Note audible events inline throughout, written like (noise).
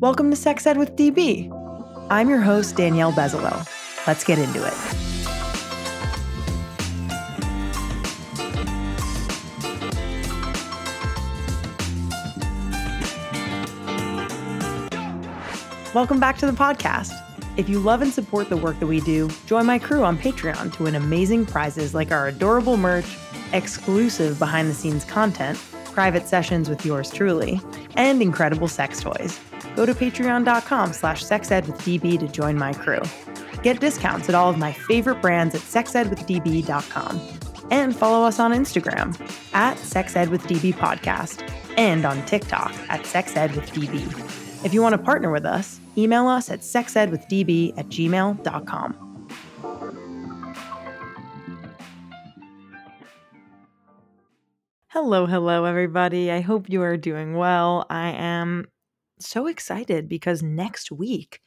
Welcome to Sex Ed with DB. I'm your host, Danielle Bezalel. Let's get into it. Welcome back to the podcast. If you love and support the work that we do, join my crew on Patreon to win amazing prizes like our adorable merch, exclusive behind the scenes content, private sessions with yours truly, and incredible sex toys. Go to patreon.com slash sexedwithdb to join my crew. Get discounts at all of my favorite brands at sexedwithdb.com. And follow us on Instagram at sexedwithdb podcast and on TikTok at sexedwithdb. If you want to partner with us, email us at sexedwithdb at gmail.com. Hello, hello, everybody. I hope you are doing well. I am so excited because next week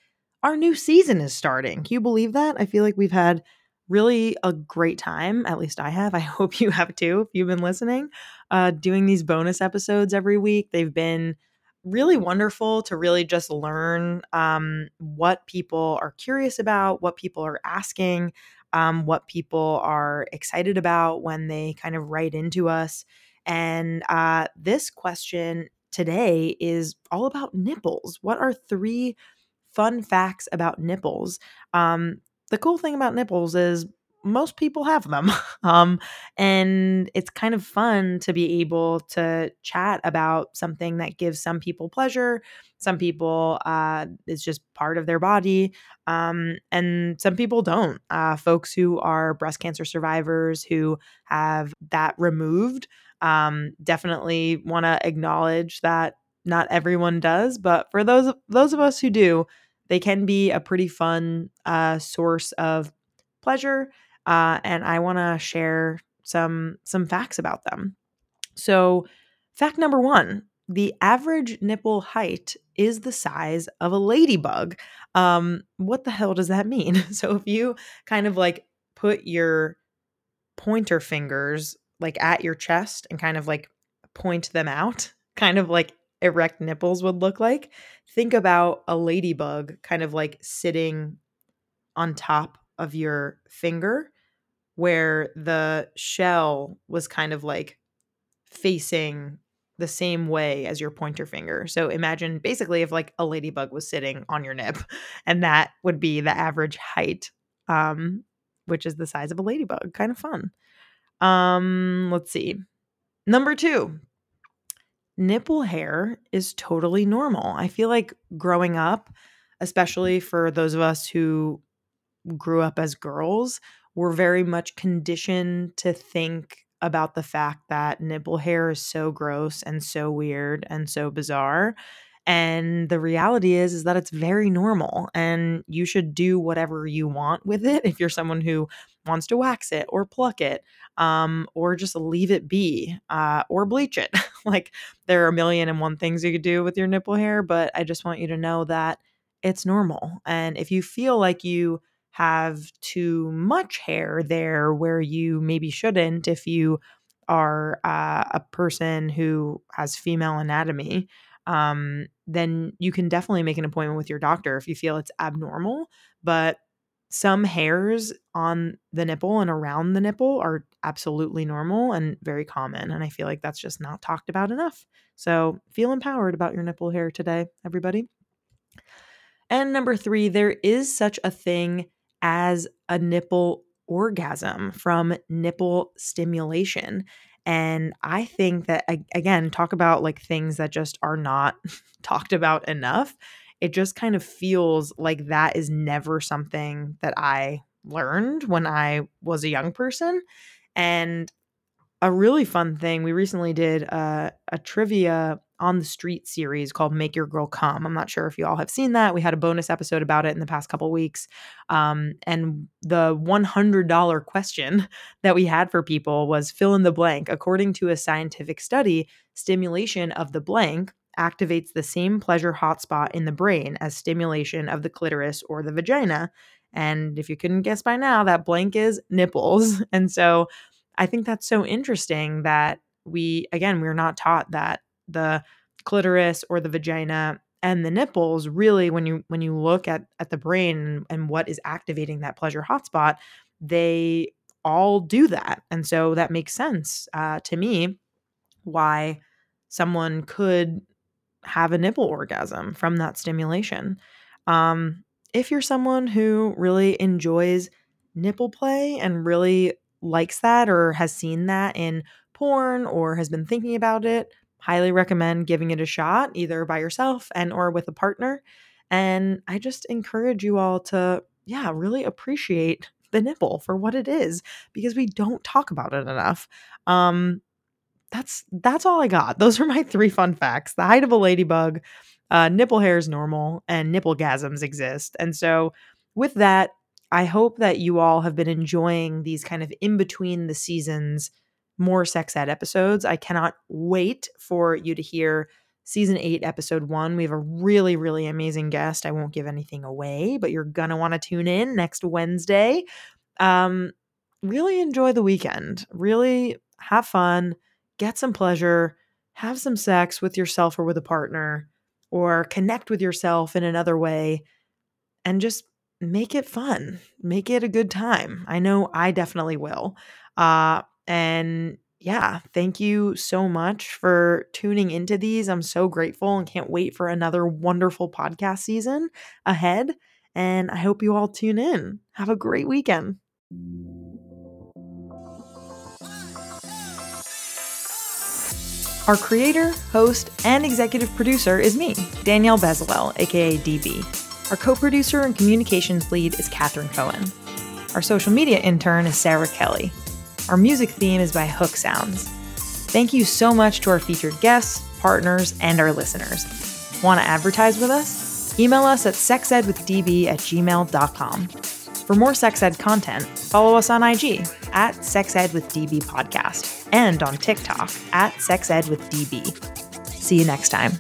our new season is starting. Can you believe that? I feel like we've had really a great time. At least I have. (laughs) I hope you have too, if you've been listening, uh, doing these bonus episodes every week. They've been really wonderful to really just learn um, what people are curious about, what people are asking, um, what people are excited about when they kind of write into us. And uh, this question today is all about nipples. What are three fun facts about nipples? Um, the cool thing about nipples is most people have them. (laughs) um, and it's kind of fun to be able to chat about something that gives some people pleasure. Some people, uh, it's just part of their body. Um, and some people don't. Uh, folks who are breast cancer survivors who have that removed um, definitely want to acknowledge that not everyone does. But for those, those of us who do, they can be a pretty fun uh, source of pleasure uh, and I want to share some some facts about them. So, fact number one: the average nipple height is the size of a ladybug. Um, what the hell does that mean? (laughs) So, if you kind of like put your pointer fingers like at your chest and kind of like point them out, (laughs) kind of like erect nipples would look like, think about a ladybug kind of like sitting on top of your finger where the shell was kind of like facing the same way as your pointer finger. So imagine basically if like a ladybug was sitting on your nip (laughs) and that would be the average height um which is the size of a ladybug. Kind of fun. Um let's see. Number 2. Nipple hair is totally normal. I feel like growing up, especially for those of us who grew up as girls, we're very much conditioned to think about the fact that nipple hair is so gross and so weird and so bizarre and the reality is is that it's very normal and you should do whatever you want with it (laughs) if you're someone who wants to wax it or pluck it um, or just leave it be uh, or bleach it. (laughs) Like there are a million and one things you could do with your nipple hair but i just want you to know that it's normal. And if you feel like you have too much hair there where you maybe shouldn't if you are uh, a person who has female anatomy um, then you can definitely make an appointment with your doctor if you feel it's abnormal but some hairs on the nipple and around the nipple are absolutely normal and very common and i feel like that's just not talked about enough so feel empowered about your nipple hair today everybody and number three there is such a thing as a nipple orgasm from nipple stimulation. And I think that, again, talk about like things that just are not (laughs) talked about enough. It just kind of feels like that is never something that I learned when I was a young person. And a really fun thing, we recently did a, a trivia on the street series called Make Your Girl Come. I'm not sure if you all have seen that. We had a bonus episode about it in the past couple weeks. Um, and the $100 question (laughs) that we had for people was fill in the blank. According to a scientific study, stimulation of the blank activates the same pleasure hotspot in the brain as stimulation of the clitoris or the vagina. And if you couldn't guess by now, that blank is nipples. (laughs) And so I think that's so interesting that we, again, we're not taught that the clitoris or the vagina and the nipples really when you when you look at at the brain and what is activating that pleasure hotspot they all do that. And so that makes sense uh, to me why someone could have a nipple orgasm from that stimulation. Um, if you're someone who really enjoys nipple play and really likes that or has seen that in porn or has been thinking about it, highly recommend giving it a shot either by yourself and or with a partner. And I just encourage you all to yeah, really appreciate the nipple for what it is because we don't talk about it enough. Um that's that's all I got. (laughs) Those are my three fun facts. The height of a ladybug, uh, nipple hair is normal, and nipple gasms exist. And so, with that, I hope that you all have been enjoying these kind of in between the seasons more sex ed episodes. I cannot wait for you to hear season eight, episode one. We have a really, really amazing guest. I won't give anything away, but you're going to want to tune in next Wednesday. Um, really enjoy the weekend. Really have fun, get some pleasure, have some sex with yourself or with a partner, or connect with yourself in another way, and just make it fun. Make it a good time. I know I definitely will. Uh, and yeah, thank you so much for tuning into these. I'm so grateful and can't wait for another wonderful podcast season ahead. And I hope you all tune in. Have a great weekend. Our creator, host, and executive producer is me, Danielle Bezalel, aka DB. Our co producer and communications lead is Cathren Cohen. Our social media intern is Sarah Kelly. Our music theme is by Hook Sounds. Thank you so much to our featured guests, partners, and our listeners. Want to advertise with us? Email us at sexedwithdb at gmail.com. For more sex ed content, follow us on IG at sexedwithdb podcast and on TikTok at sexedwithdb. See you next time.